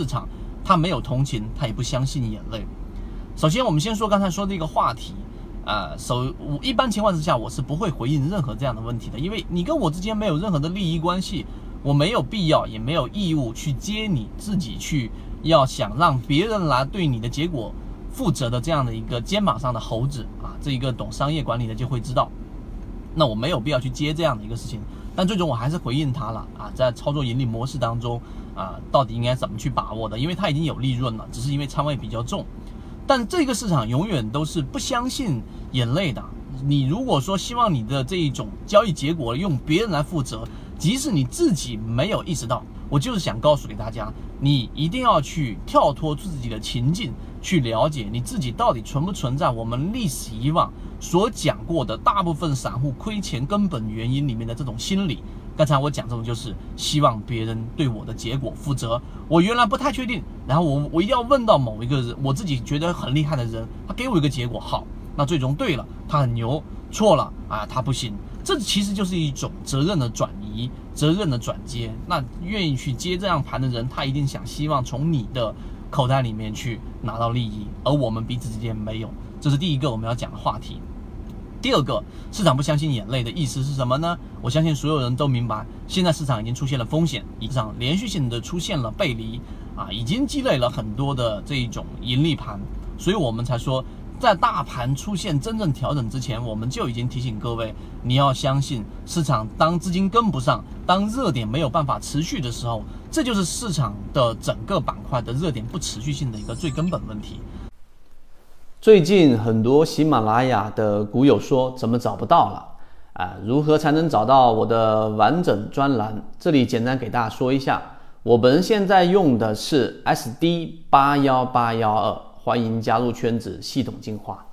市场他没有同情，他也不相信眼泪。首先，我们先说刚才说的一个话题，啊，首我一般情况之下我是不会回应任何这样的问题的，因为你跟我之间没有任何的利益关系，我没有必要也没有义务去接你自己去要想让别人来对你的结果负责的这样的一个肩膀上的猴子啊，这一个懂商业管理的就会知道，那我没有必要去接这样的一个事情。但最终我还是回应他了啊，在操作盈利模式当中啊，到底应该怎么去把握的？因为他已经有利润了，只是因为仓位比较重。但这个市场永远都是不相信眼泪的。你如果说希望你的这一种交易结果用别人来负责，即使你自己没有意识到，我就是想告诉给大家，你一定要去跳脱自己的情境，去了解你自己到底存不存在我们历史以往。所讲过的大部分散户亏钱根本原因里面的这种心理，刚才我讲这种就是希望别人对我的结果负责。我原来不太确定，然后我我一定要问到某一个人，我自己觉得很厉害的人，他给我一个结果好，那最终对了，他很牛；错了啊，他不行。这其实就是一种责任的转责任的转接。那愿意去接这样盘的人，他一定想希望从你的口袋里面去拿到利益，而我们彼此之间没有。这是第一个我们要讲的话题。第二个，市场不相信眼泪的意思是什么呢？我相信所有人都明白，现在市场已经出现了风险，市场连续性的出现了背离，啊，已经积累了很多的这一种盈利盘，所以我们才说，在大盘出现真正调整之前，我们就已经提醒各位，你要相信市场，当资金跟不上，当热点没有办法持续的时候，这就是市场的整个板块的热点不持续性的一个最根本问题。最近很多喜马拉雅的股友说怎么找不到了啊？如何才能找到我的完整专栏？这里简单给大家说一下，我们现在用的是 SD 八幺八幺二，欢迎加入圈子，系统进化。